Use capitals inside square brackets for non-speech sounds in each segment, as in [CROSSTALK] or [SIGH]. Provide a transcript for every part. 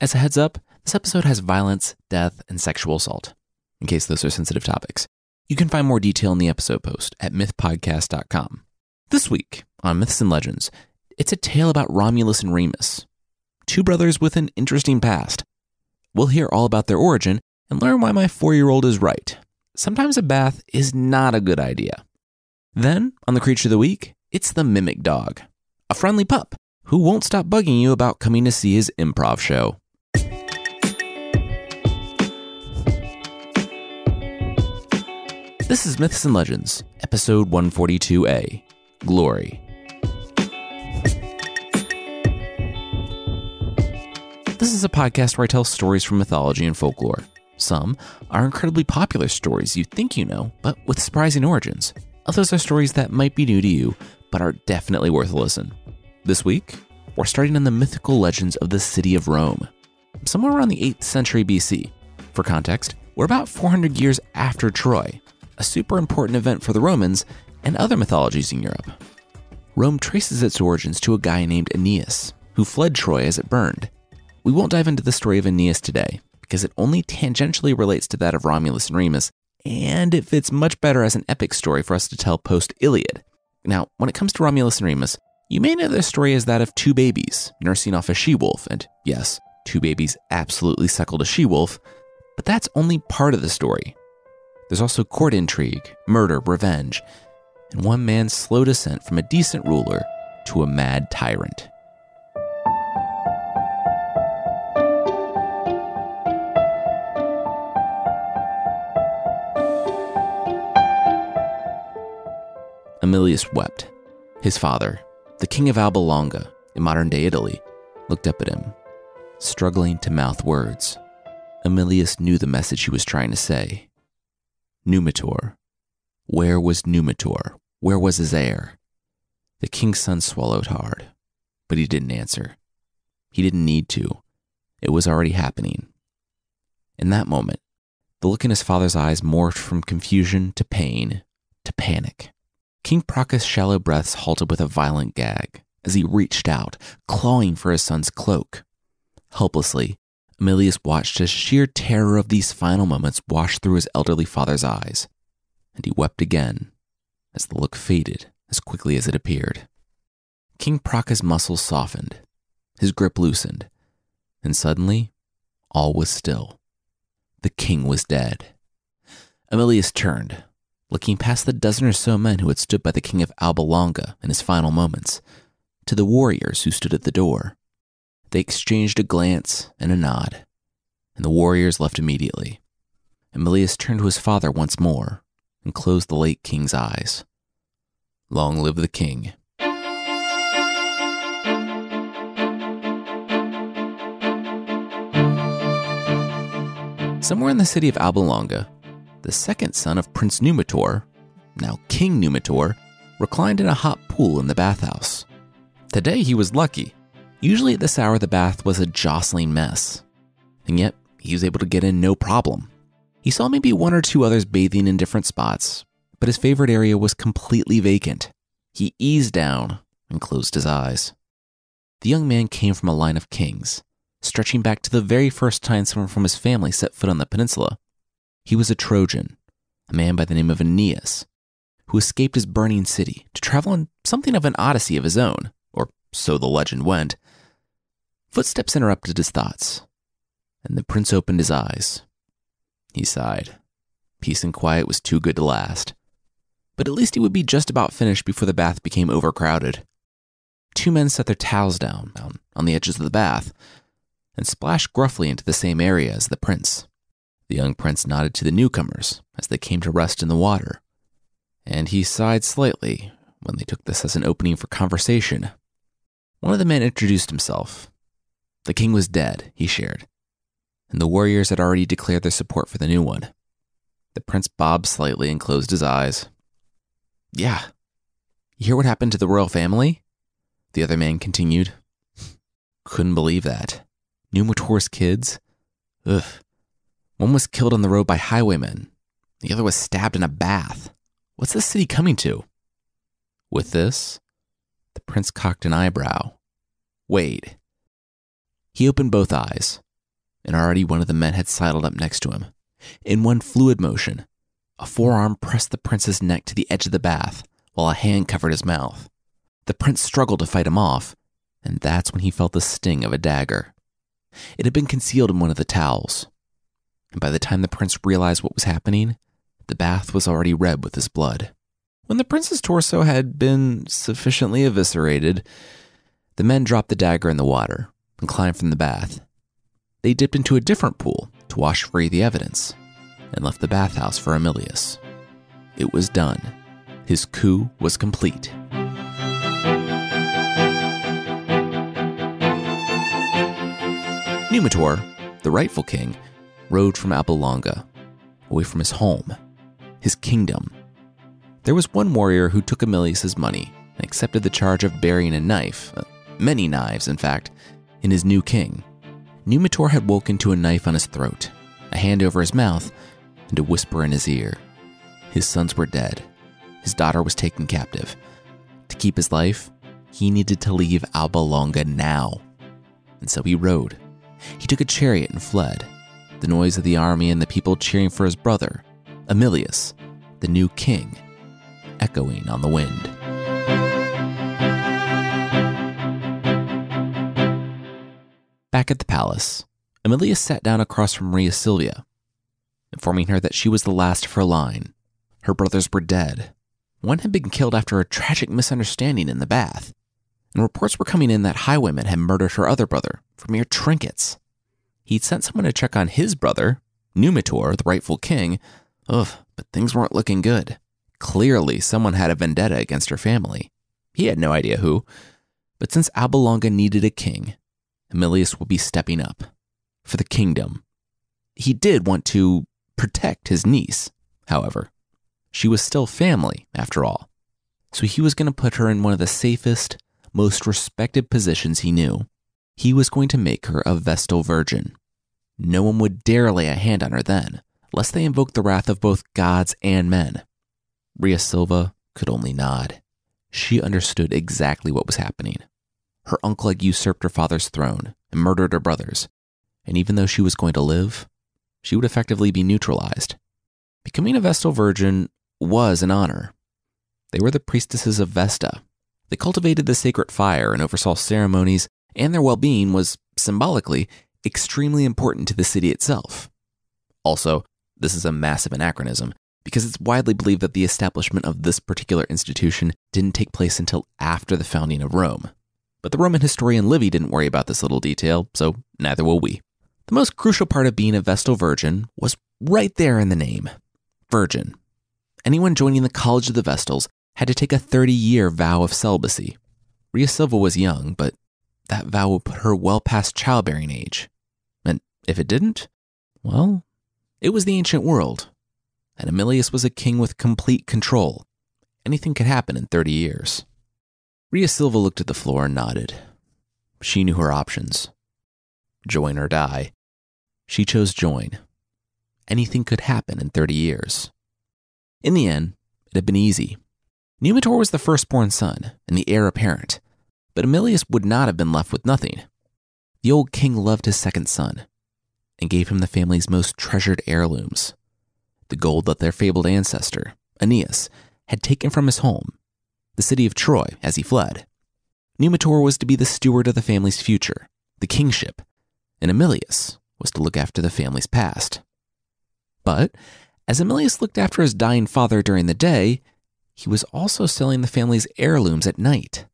As a heads up, this episode has violence, death, and sexual assault, in case those are sensitive topics. You can find more detail in the episode post at mythpodcast.com. This week on Myths and Legends, it's a tale about Romulus and Remus, two brothers with an interesting past. We'll hear all about their origin and learn why my four year old is right. Sometimes a bath is not a good idea. Then, on the creature of the week, it's the mimic dog, a friendly pup who won't stop bugging you about coming to see his improv show. This is Myths and Legends, episode 142A Glory. This is a podcast where I tell stories from mythology and folklore. Some are incredibly popular stories you think you know, but with surprising origins. Others are stories that might be new to you, but are definitely worth a listen. This week, we're starting in the mythical legends of the city of Rome, somewhere around the 8th century BC. For context, we're about 400 years after Troy, a super important event for the Romans and other mythologies in Europe. Rome traces its origins to a guy named Aeneas, who fled Troy as it burned. We won't dive into the story of Aeneas today, because it only tangentially relates to that of Romulus and Remus, and it fits much better as an epic story for us to tell post Iliad. Now, when it comes to Romulus and Remus, you may know their story as that of two babies nursing off a she wolf, and yes, two babies absolutely suckled a she wolf, but that's only part of the story. There's also court intrigue, murder, revenge, and one man's slow descent from a decent ruler to a mad tyrant. Emilius wept. His father, the king of Alba Longa in modern day Italy, looked up at him, struggling to mouth words. Emilius knew the message he was trying to say. Numitor. Where was Numitor? Where was his heir? The king's son swallowed hard, but he didn't answer. He didn't need to. It was already happening. In that moment, the look in his father's eyes morphed from confusion to pain to panic. King Procus' shallow breaths halted with a violent gag as he reached out, clawing for his son's cloak. Helplessly, Emilius watched as sheer terror of these final moments washed through his elderly father's eyes, and he wept again as the look faded as quickly as it appeared. King Procus' muscles softened, his grip loosened, and suddenly all was still. The king was dead. Emilius turned, looking past the dozen or so men who had stood by the king of Alba Longa in his final moments, to the warriors who stood at the door. They exchanged a glance and a nod, and the warriors left immediately. Emilius turned to his father once more and closed the late king's eyes. Long live the king. Somewhere in the city of Alba Longa, the second son of Prince Numitor, now King Numitor, reclined in a hot pool in the bathhouse. Today he was lucky. Usually at this hour, the bath was a jostling mess. And yet, he was able to get in no problem. He saw maybe one or two others bathing in different spots, but his favorite area was completely vacant. He eased down and closed his eyes. The young man came from a line of kings, stretching back to the very first time someone from his family set foot on the peninsula. He was a Trojan, a man by the name of Aeneas, who escaped his burning city to travel on something of an odyssey of his own, or so the legend went. Footsteps interrupted his thoughts, and the prince opened his eyes. He sighed. Peace and quiet was too good to last. But at least he would be just about finished before the bath became overcrowded. Two men set their towels down, on the edges of the bath and splashed gruffly into the same area as the prince. The young prince nodded to the newcomers as they came to rest in the water, and he sighed slightly when they took this as an opening for conversation. One of the men introduced himself. The king was dead, he shared, and the warriors had already declared their support for the new one. The prince bobbed slightly and closed his eyes. Yeah. You hear what happened to the royal family? The other man continued. [LAUGHS] Couldn't believe that. Numitor's kids? Ugh. One was killed on the road by highwaymen. The other was stabbed in a bath. What's this city coming to? With this, the prince cocked an eyebrow. Wait. He opened both eyes, and already one of the men had sidled up next to him. In one fluid motion, a forearm pressed the prince's neck to the edge of the bath, while a hand covered his mouth. The prince struggled to fight him off, and that's when he felt the sting of a dagger. It had been concealed in one of the towels, and by the time the prince realized what was happening, the bath was already red with his blood. When the prince's torso had been sufficiently eviscerated, the men dropped the dagger in the water and climbed from the bath. They dipped into a different pool to wash free the evidence and left the bathhouse for Emilius. It was done. His coup was complete. Numitor, the rightful king, rode from Alba away from his home, his kingdom. There was one warrior who took Emilius's money and accepted the charge of burying a knife, uh, many knives, in fact, in his new king. Numitor had woken to a knife on his throat, a hand over his mouth, and a whisper in his ear. His sons were dead. His daughter was taken captive. To keep his life, he needed to leave Alba Longa now. And so he rode. He took a chariot and fled. The noise of the army and the people cheering for his brother, Emilius, the new king, echoing on the wind. Back at the palace, Emilius sat down across from Rhea Silvia, informing her that she was the last of her line. Her brothers were dead. One had been killed after a tragic misunderstanding in the bath, and reports were coming in that highwaymen had murdered her other brother for mere trinkets. He'd sent someone to check on his brother, Numitor, the rightful king. Ugh, but things weren't looking good. Clearly, someone had a vendetta against her family. He had no idea who, but since Alba Longa needed a king, Emilius would be stepping up for the kingdom. He did want to protect his niece, however. She was still family, after all. So he was going to put her in one of the safest, most respected positions he knew. He was going to make her a Vestal Virgin. No one would dare lay a hand on her then, lest they invoke the wrath of both gods and men. Rhea Silva could only nod. She understood exactly what was happening. Her uncle had usurped her father's throne and murdered her brothers, and even though she was going to live, she would effectively be neutralized. Becoming a Vestal Virgin was an honor. They were the priestesses of Vesta. They cultivated the sacred fire and oversaw ceremonies, and their well being was, symbolically, extremely important to the city itself. Also, this is a massive anachronism because it's widely believed that the establishment of this particular institution didn't take place until after the founding of Rome. But the Roman historian Livy didn't worry about this little detail, so neither will we. The most crucial part of being a Vestal Virgin was right there in the name Virgin. Anyone joining the College of the Vestals had to take a 30 year vow of celibacy. Rhea Silva was young, but that vow would put her well past childbearing age. And if it didn't, well, it was the ancient world. And Emilius was a king with complete control. Anything could happen in 30 years. Rhea Silva looked at the floor and nodded. She knew her options join or die. She chose join. Anything could happen in 30 years. In the end, it had been easy. Numitor was the firstborn son and the heir apparent, but Emilius would not have been left with nothing. The old king loved his second son and gave him the family's most treasured heirlooms the gold that their fabled ancestor, Aeneas, had taken from his home, the city of Troy, as he fled. Numitor was to be the steward of the family's future, the kingship, and Emilius was to look after the family's past. But as Emilius looked after his dying father during the day, he was also selling the family's heirlooms at night.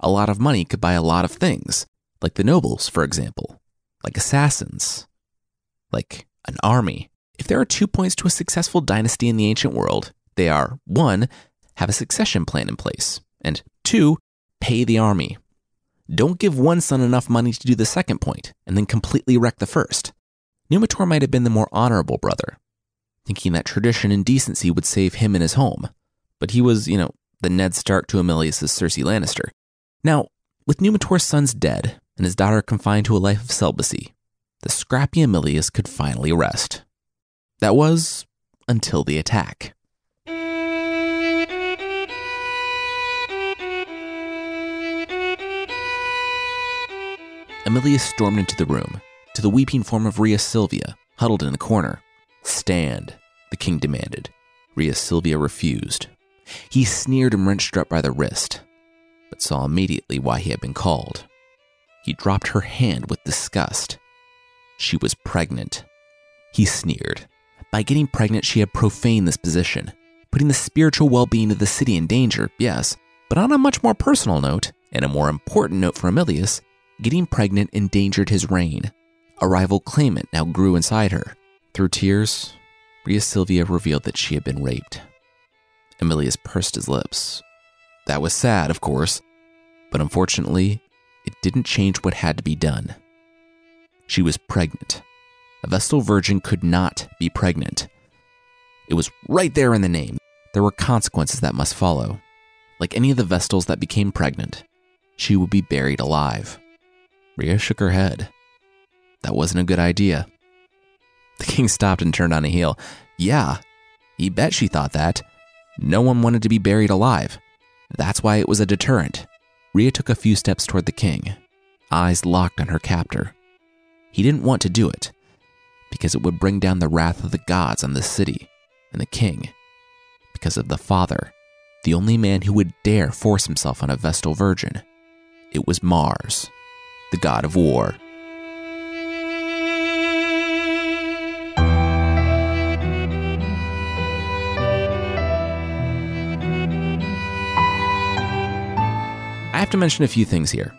A lot of money could buy a lot of things, like the nobles, for example, like assassins, like an army. If there are two points to a successful dynasty in the ancient world, they are one, have a succession plan in place, and two, pay the army. Don't give one son enough money to do the second point and then completely wreck the first. Numitor might have been the more honorable brother, thinking that tradition and decency would save him and his home. But he was, you know, the Ned Stark to Emilius's Cersei Lannister. Now, with Numitor's sons dead and his daughter confined to a life of celibacy, the scrappy Emilius could finally rest. That was until the attack. Emilius stormed into the room to the weeping form of Rhea Silvia, huddled in a corner. Stand, the king demanded. Rhea Silvia refused. He sneered and wrenched her up by the wrist, but saw immediately why he had been called. He dropped her hand with disgust. She was pregnant. He sneered. By getting pregnant, she had profaned this position, putting the spiritual well being of the city in danger, yes, but on a much more personal note, and a more important note for Emilius, getting pregnant endangered his reign. A rival claimant now grew inside her. Through tears, Rhea Silvia revealed that she had been raped. Emilius pursed his lips. That was sad, of course, but unfortunately, it didn't change what had to be done. She was pregnant. A Vestal virgin could not be pregnant. It was right there in the name. There were consequences that must follow. Like any of the Vestals that became pregnant, she would be buried alive. Rhea shook her head. That wasn't a good idea. The king stopped and turned on a heel. Yeah, he bet she thought that. No one wanted to be buried alive. That's why it was a deterrent. Rhea took a few steps toward the king, eyes locked on her captor. He didn't want to do it, because it would bring down the wrath of the gods on the city and the king, because of the father, the only man who would dare force himself on a Vestal virgin. It was Mars, the god of war. I have to mention a few things here.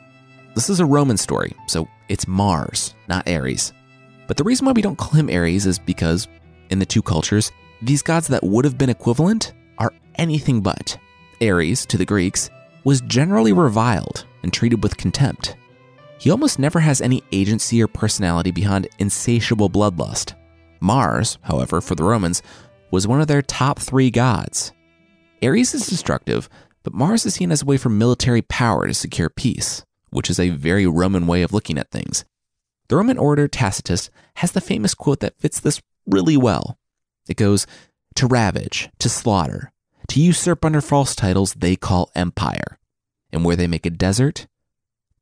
This is a Roman story, so it's Mars, not Ares. But the reason why we don't call him Ares is because, in the two cultures, these gods that would have been equivalent are anything but. Ares, to the Greeks, was generally reviled and treated with contempt. He almost never has any agency or personality beyond insatiable bloodlust. Mars, however, for the Romans, was one of their top three gods. Ares is destructive, but Mars is seen as a way for military power to secure peace, which is a very Roman way of looking at things. The Roman orator Tacitus has the famous quote that fits this really well. It goes, To ravage, to slaughter, to usurp under false titles they call empire. And where they make a desert,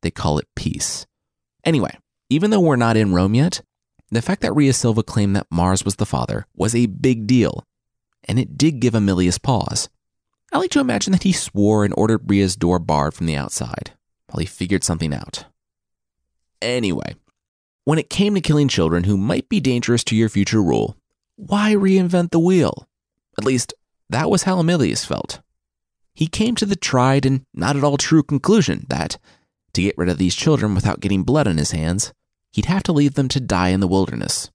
they call it peace. Anyway, even though we're not in Rome yet, the fact that Rhea Silva claimed that Mars was the father was a big deal, and it did give Emilius pause. I like to imagine that he swore and ordered Rhea's door barred from the outside while he figured something out. Anyway, when it came to killing children who might be dangerous to your future rule, why reinvent the wheel? At least, that was how Emilius felt. He came to the tried and not at all true conclusion that, to get rid of these children without getting blood on his hands, he'd have to leave them to die in the wilderness.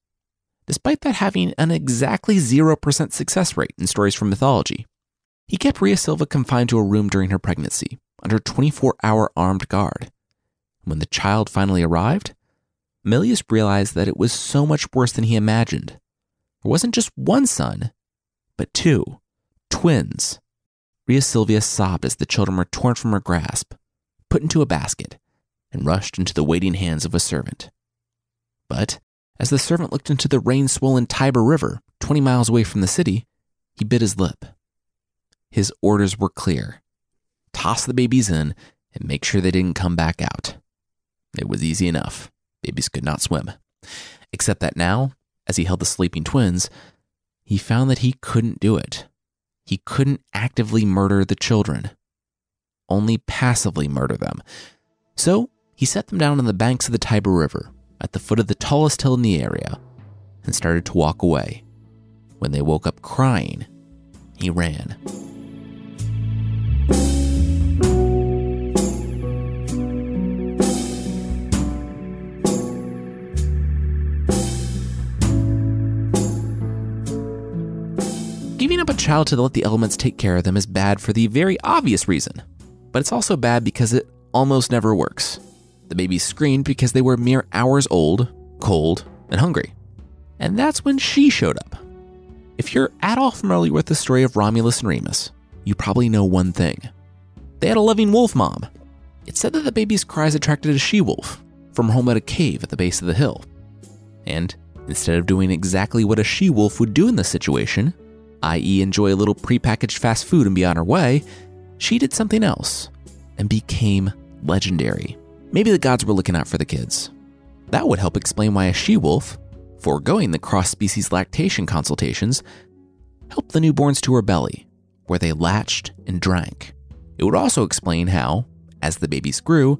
Despite that having an exactly 0% success rate in stories from mythology, he kept Rhea Silvia confined to a room during her pregnancy, under 24 hour armed guard. When the child finally arrived, Emilius realized that it was so much worse than he imagined. There wasn't just one son, but two twins. Rhea Silvia sobbed as the children were torn from her grasp, put into a basket, and rushed into the waiting hands of a servant. But as the servant looked into the rain swollen Tiber River, 20 miles away from the city, he bit his lip. His orders were clear toss the babies in and make sure they didn't come back out. It was easy enough. Babies could not swim. Except that now, as he held the sleeping twins, he found that he couldn't do it. He couldn't actively murder the children, only passively murder them. So he set them down on the banks of the Tiber River, at the foot of the tallest hill in the area, and started to walk away. When they woke up crying, he ran. Giving up a child to let the elements take care of them is bad for the very obvious reason, but it's also bad because it almost never works. The babies screamed because they were mere hours old, cold, and hungry. And that's when she showed up. If you're at all familiar with the story of Romulus and Remus, you probably know one thing. They had a loving wolf mom. It's said that the baby's cries attracted a she wolf from her home at a cave at the base of the hill. And instead of doing exactly what a she wolf would do in this situation, i.e., enjoy a little prepackaged fast food and be on her way, she did something else and became legendary. Maybe the gods were looking out for the kids. That would help explain why a she wolf, foregoing the cross species lactation consultations, helped the newborns to her belly, where they latched and drank. It would also explain how, as the babies grew,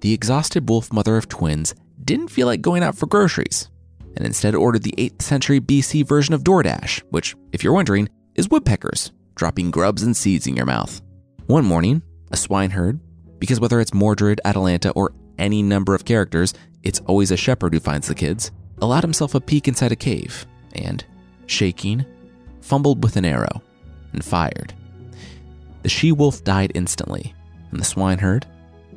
the exhausted wolf mother of twins didn't feel like going out for groceries and instead ordered the 8th century BC version of DoorDash, which, if you're wondering, is woodpeckers dropping grubs and seeds in your mouth. One morning, a swineherd, because whether it's Mordred, Atalanta, or any number of characters, it's always a shepherd who finds the kids, allowed himself a peek inside a cave and, shaking, fumbled with an arrow and fired. The she wolf died instantly, and the swineherd,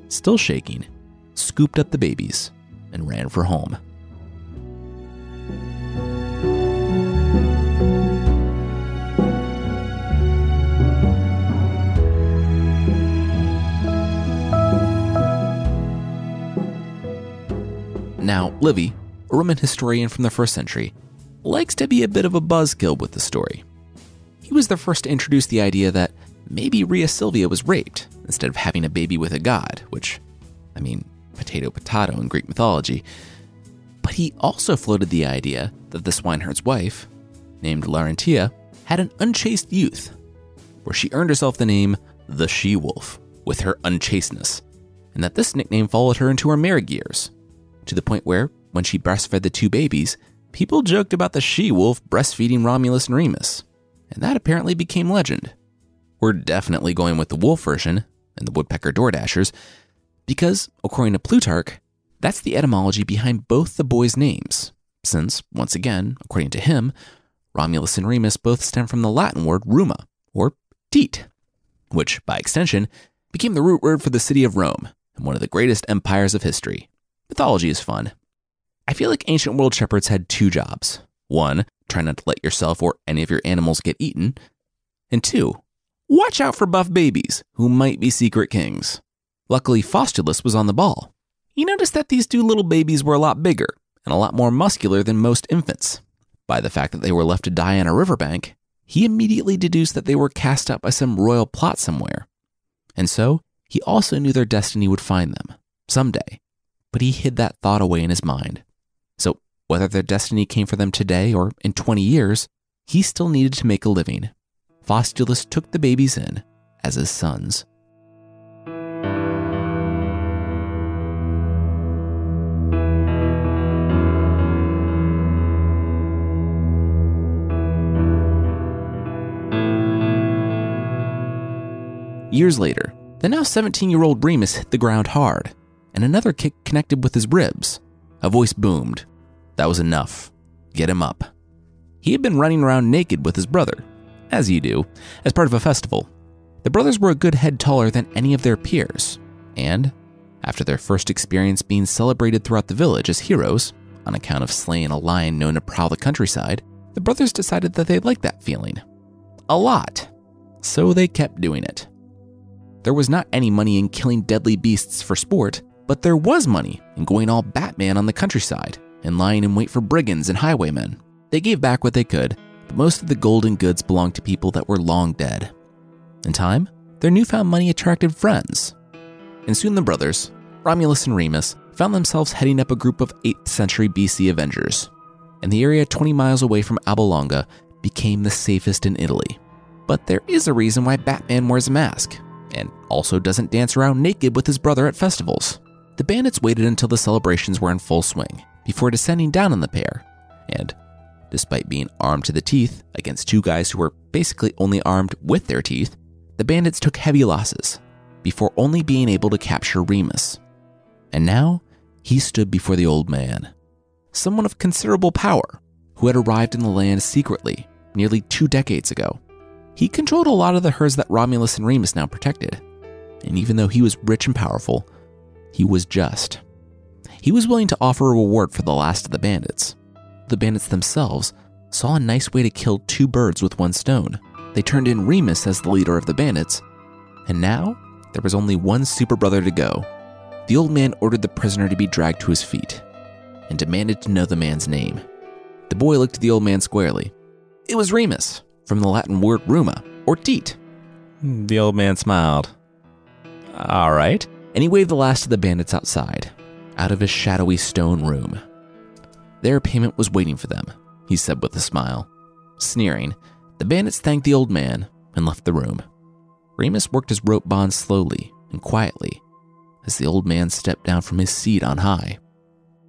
still shaking, scooped up the babies and ran for home. Now, Livy, a Roman historian from the first century, likes to be a bit of a buzzkill with the story. He was the first to introduce the idea that maybe Rhea Silvia was raped instead of having a baby with a god, which, I mean, potato potato in Greek mythology. But he also floated the idea that the swineherd's wife, named Laurentia, had an unchaste youth, where she earned herself the name the She Wolf with her unchasteness, and that this nickname followed her into her married years, to the point where, when she breastfed the two babies, people joked about the she wolf breastfeeding Romulus and Remus, and that apparently became legend. We're definitely going with the wolf version and the woodpecker door dashers, because, according to Plutarch, that's the etymology behind both the boys' names, since, once again, according to him, Romulus and Remus both stem from the Latin word ruma, or teat, which, by extension, became the root word for the city of Rome and one of the greatest empires of history. Mythology is fun. I feel like ancient world shepherds had two jobs. One, try not to let yourself or any of your animals get eaten. And two, watch out for buff babies who might be secret kings. Luckily, Faustulus was on the ball. He noticed that these two little babies were a lot bigger and a lot more muscular than most infants. By the fact that they were left to die on a riverbank, he immediately deduced that they were cast out by some royal plot somewhere. And so, he also knew their destiny would find them, someday but he hid that thought away in his mind. So, whether their destiny came for them today or in 20 years, he still needed to make a living. Faustulus took the babies in as his sons. Years later, the now 17 year old Remus hit the ground hard and another kick connected with his ribs. A voice boomed. That was enough. Get him up. He had been running around naked with his brother, as you do, as part of a festival. The brothers were a good head taller than any of their peers, and, after their first experience being celebrated throughout the village as heroes, on account of slaying a lion known to prowl the countryside, the brothers decided that they liked that feeling. A lot. So they kept doing it. There was not any money in killing deadly beasts for sport, but there was money in going all Batman on the countryside and lying in wait for brigands and highwaymen. They gave back what they could, but most of the golden goods belonged to people that were long dead. In time, their newfound money attracted friends. And soon the brothers, Romulus and Remus, found themselves heading up a group of 8th century BC Avengers. And the area 20 miles away from Alba Longa became the safest in Italy. But there is a reason why Batman wears a mask, and also doesn't dance around naked with his brother at festivals. The bandits waited until the celebrations were in full swing before descending down on the pair. And, despite being armed to the teeth against two guys who were basically only armed with their teeth, the bandits took heavy losses before only being able to capture Remus. And now, he stood before the old man, someone of considerable power who had arrived in the land secretly nearly two decades ago. He controlled a lot of the herds that Romulus and Remus now protected. And even though he was rich and powerful, he was just. He was willing to offer a reward for the last of the bandits. The bandits themselves saw a nice way to kill two birds with one stone. They turned in Remus as the leader of the bandits, and now there was only one super brother to go. The old man ordered the prisoner to be dragged to his feet and demanded to know the man's name. The boy looked at the old man squarely. It was Remus, from the Latin word ruma, or teat. The old man smiled. All right and he waved the last of the bandits outside, out of his shadowy stone room. Their payment was waiting for them, he said with a smile. Sneering, the bandits thanked the old man and left the room. Remus worked his rope bond slowly and quietly as the old man stepped down from his seat on high.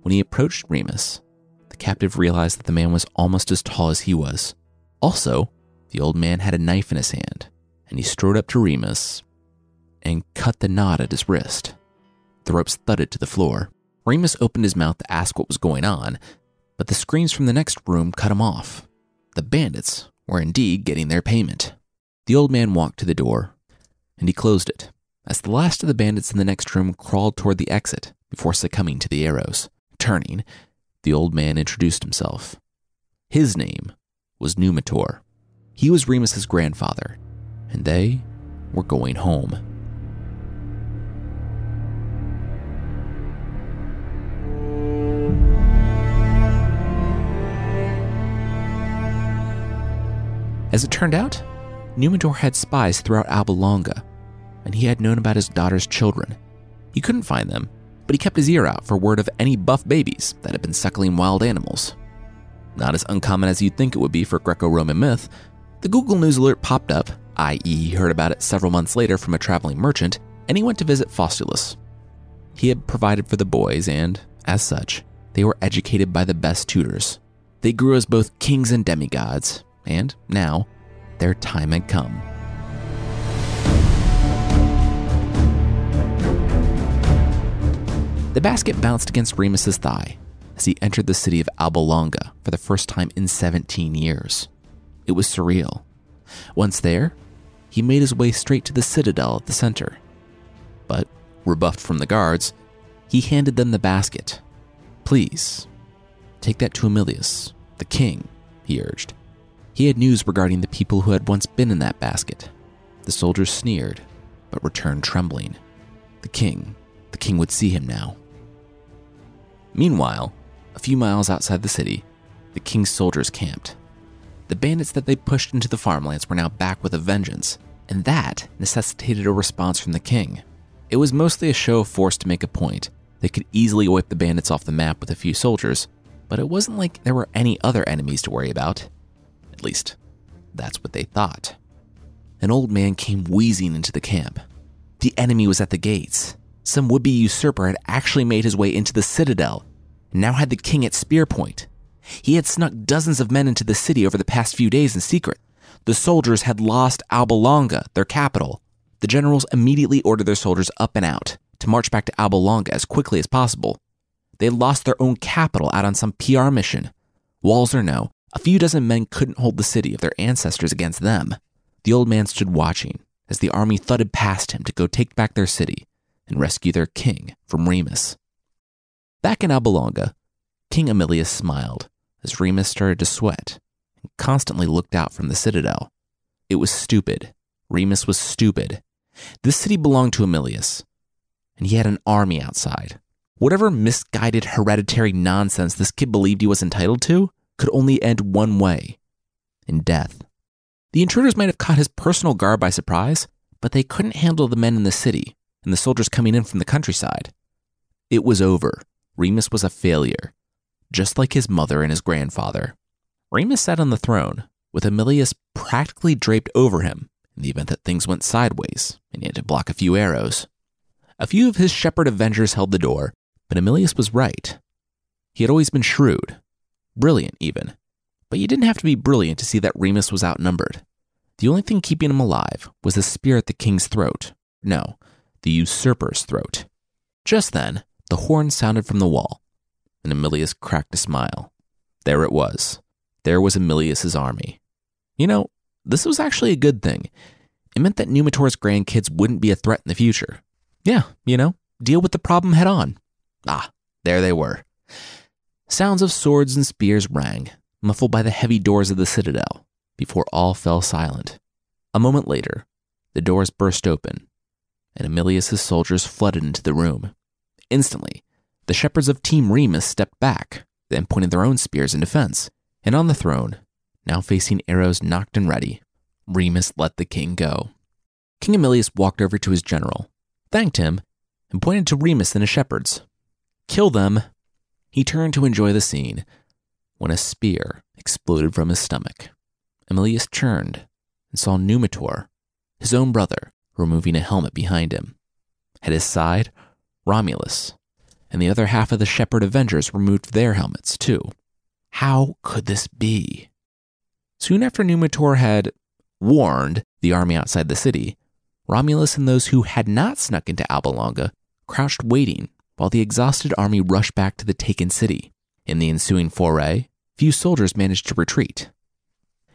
When he approached Remus, the captive realized that the man was almost as tall as he was. Also, the old man had a knife in his hand, and he strode up to Remus and cut the knot at his wrist. The ropes thudded to the floor. Remus opened his mouth to ask what was going on, but the screams from the next room cut him off. The bandits were indeed getting their payment. The old man walked to the door, and he closed it as the last of the bandits in the next room crawled toward the exit before succumbing to the arrows. Turning, the old man introduced himself. His name was Numitor. He was Remus's grandfather, and they were going home. As it turned out, Numitor had spies throughout Alba Longa, and he had known about his daughter's children. He couldn't find them, but he kept his ear out for word of any buff babies that had been suckling wild animals. Not as uncommon as you'd think it would be for Greco Roman myth, the Google News alert popped up, i.e., he heard about it several months later from a traveling merchant, and he went to visit Faustulus. He had provided for the boys, and, as such, they were educated by the best tutors. They grew as both kings and demigods, and now their time had come. The basket bounced against Remus's thigh as he entered the city of Alba Longa for the first time in 17 years. It was surreal. Once there, he made his way straight to the citadel at the center. But, rebuffed from the guards, he handed them the basket. Please, take that to Emilius, the king, he urged. He had news regarding the people who had once been in that basket. The soldiers sneered, but returned trembling. The king, the king would see him now. Meanwhile, a few miles outside the city, the king's soldiers camped. The bandits that they pushed into the farmlands were now back with a vengeance, and that necessitated a response from the king. It was mostly a show of force to make a point. They could easily wipe the bandits off the map with a few soldiers, but it wasn't like there were any other enemies to worry about. At least, that's what they thought. An old man came wheezing into the camp. The enemy was at the gates. Some would be usurper had actually made his way into the citadel and now had the king at spear point. He had snuck dozens of men into the city over the past few days in secret. The soldiers had lost Alba Longa, their capital. The generals immediately ordered their soldiers up and out to march back to Alba Longa as quickly as possible. They lost their own capital out on some PR mission. Walls or no, a few dozen men couldn't hold the city of their ancestors against them. The old man stood watching as the army thudded past him to go take back their city and rescue their king from Remus. Back in Alba Longa, King Emilius smiled as Remus started to sweat and constantly looked out from the citadel. It was stupid. Remus was stupid. This city belonged to Emilius, and he had an army outside. Whatever misguided hereditary nonsense this kid believed he was entitled to, could only end one way in death. The intruders might have caught his personal guard by surprise, but they couldn't handle the men in the city and the soldiers coming in from the countryside. It was over. Remus was a failure, just like his mother and his grandfather. Remus sat on the throne, with Emilius practically draped over him in the event that things went sideways and he had to block a few arrows. A few of his shepherd avengers held the door, but Emilius was right. He had always been shrewd, brilliant even. But you didn't have to be brilliant to see that Remus was outnumbered. The only thing keeping him alive was the spear at the king's throat. No, the usurper's throat. Just then, the horn sounded from the wall, and Emilius cracked a smile. There it was. There was Emilius's army. You know, this was actually a good thing. It meant that Numitor's grandkids wouldn't be a threat in the future. Yeah, you know, deal with the problem head on. Ah, there they were. Sounds of swords and spears rang, muffled by the heavy doors of the citadel, before all fell silent. A moment later, the doors burst open, and Emilius's soldiers flooded into the room. Instantly, the shepherds of Team Remus stepped back, then pointed their own spears in defense, and on the throne, now facing arrows nocked and ready, Remus let the king go. King Emilius walked over to his general, thanked him, and pointed to Remus and his shepherds. kill them. He turned to enjoy the scene when a spear exploded from his stomach. Emilius turned and saw Numitor, his own brother, removing a helmet behind him. At his side, Romulus and the other half of the Shepherd Avengers removed their helmets too. How could this be? Soon after Numitor had warned the army outside the city, Romulus and those who had not snuck into Alba Longa crouched waiting while the exhausted army rushed back to the taken city. In the ensuing foray, few soldiers managed to retreat.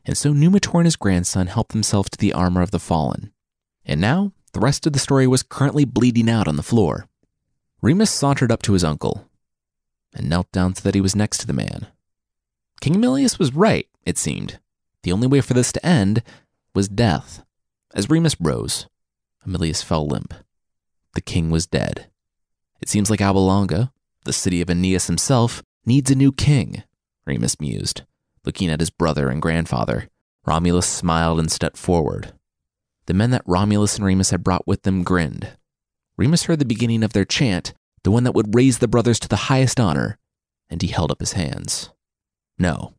And so Numitor and his grandson helped themselves to the armor of the fallen. And now, the rest of the story was currently bleeding out on the floor. Remus sauntered up to his uncle and knelt down so that he was next to the man. King Emilius was right, it seemed. The only way for this to end was death. As Remus rose, Emilius fell limp. The king was dead. It seems like Alba Longa, the city of Aeneas himself, needs a new king, Remus mused, looking at his brother and grandfather. Romulus smiled and stepped forward. The men that Romulus and Remus had brought with them grinned. Remus heard the beginning of their chant, the one that would raise the brothers to the highest honor, and he held up his hands. No,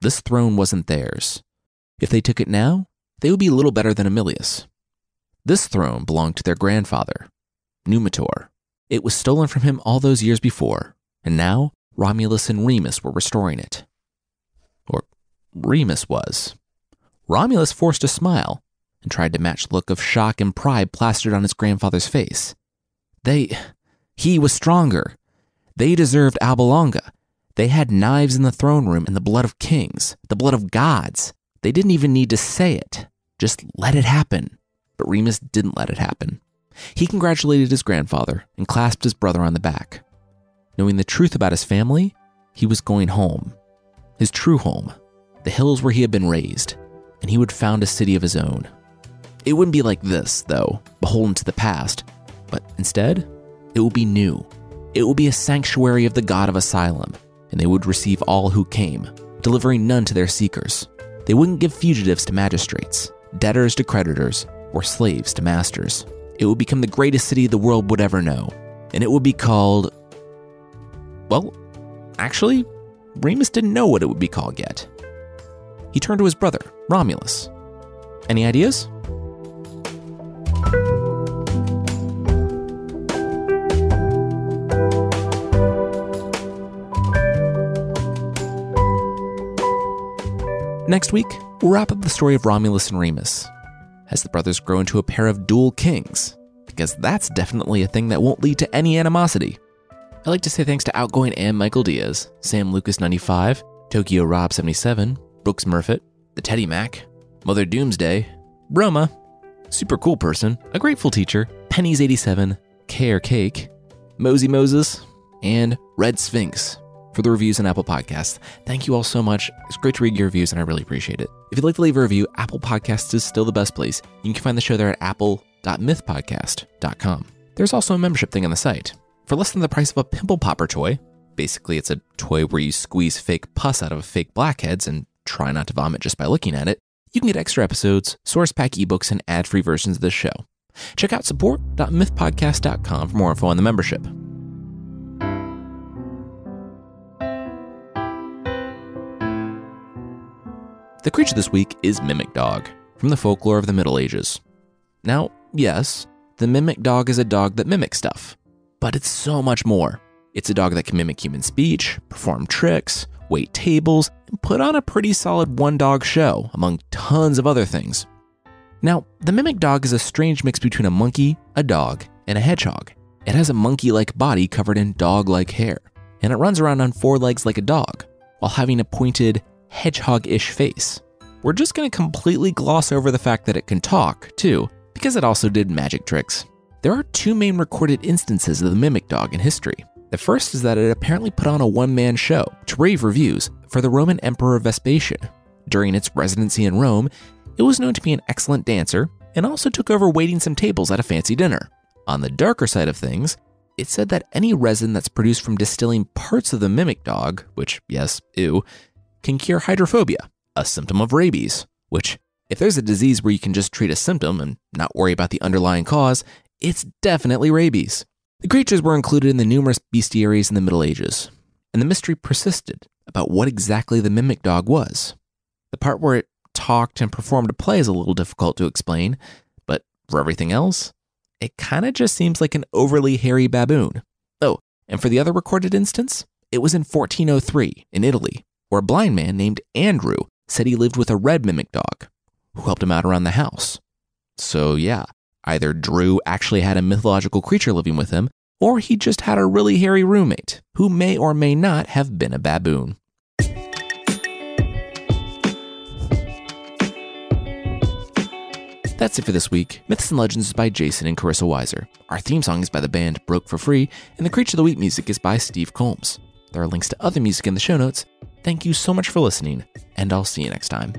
this throne wasn't theirs. If they took it now, they would be little better than Emilius. This throne belonged to their grandfather, Numitor. It was stolen from him all those years before, and now Romulus and Remus were restoring it. Or Remus was. Romulus forced a smile and tried to match the look of shock and pride plastered on his grandfather's face. They. He was stronger. They deserved Alba Longa. They had knives in the throne room and the blood of kings, the blood of gods. They didn't even need to say it. Just let it happen. But Remus didn't let it happen. He congratulated his grandfather and clasped his brother on the back. Knowing the truth about his family, he was going home. His true home, the hills where he had been raised, and he would found a city of his own. It wouldn't be like this, though, beholden to the past, but instead, it would be new. It would be a sanctuary of the God of Asylum, and they would receive all who came, delivering none to their seekers. They wouldn't give fugitives to magistrates, debtors to creditors, or slaves to masters. It would become the greatest city the world would ever know, and it would be called. Well, actually, Remus didn't know what it would be called yet. He turned to his brother, Romulus. Any ideas? Next week, we'll wrap up the story of Romulus and Remus as the brothers grow into a pair of dual kings, because that's definitely a thing that won't lead to any animosity. I'd like to say thanks to Outgoing and Michael Diaz, Sam Lucas95, Tokyo Rob77, Brooks Murfitt, the Teddy Mac, Mother Doomsday, Broma, Super Cool Person, A Grateful Teacher, Pennies87, Care Cake, Mosey Moses, and Red Sphinx for the reviews on Apple Podcasts. Thank you all so much. It's great to read your reviews, and I really appreciate it. If you'd like to leave a review, Apple Podcasts is still the best place. You can find the show there at apple.mythpodcast.com. There's also a membership thing on the site. For less than the price of a pimple popper toy, basically it's a toy where you squeeze fake pus out of fake blackheads and try not to vomit just by looking at it, you can get extra episodes, source pack ebooks, and ad-free versions of this show. Check out support.mythpodcast.com for more info on the membership. The creature this week is Mimic Dog, from the folklore of the Middle Ages. Now, yes, the Mimic Dog is a dog that mimics stuff, but it's so much more. It's a dog that can mimic human speech, perform tricks, wait tables, and put on a pretty solid one dog show, among tons of other things. Now, the Mimic Dog is a strange mix between a monkey, a dog, and a hedgehog. It has a monkey like body covered in dog like hair, and it runs around on four legs like a dog, while having a pointed, hedgehog ish face. We're just going to completely gloss over the fact that it can talk, too, because it also did magic tricks. There are two main recorded instances of the mimic dog in history. The first is that it apparently put on a one man show to rave reviews for the Roman Emperor Vespasian. During its residency in Rome, it was known to be an excellent dancer and also took over waiting some tables at a fancy dinner. On the darker side of things, it said that any resin that's produced from distilling parts of the mimic dog, which, yes, ew, can cure hydrophobia, a symptom of rabies, which, if there's a disease where you can just treat a symptom and not worry about the underlying cause, it's definitely rabies. The creatures were included in the numerous bestiaries in the Middle Ages, and the mystery persisted about what exactly the mimic dog was. The part where it talked and performed a play is a little difficult to explain, but for everything else, it kind of just seems like an overly hairy baboon. Oh, and for the other recorded instance, it was in 1403 in Italy, where a blind man named Andrew said he lived with a red mimic dog who helped him out around the house. So, yeah, either Drew actually had a mythological creature living with him, or he just had a really hairy roommate who may or may not have been a baboon. That's it for this week. Myths and Legends is by Jason and Carissa Weiser. Our theme song is by the band Broke for Free, and the Creature of the Week music is by Steve Combs. There are links to other music in the show notes. Thank you so much for listening, and I'll see you next time.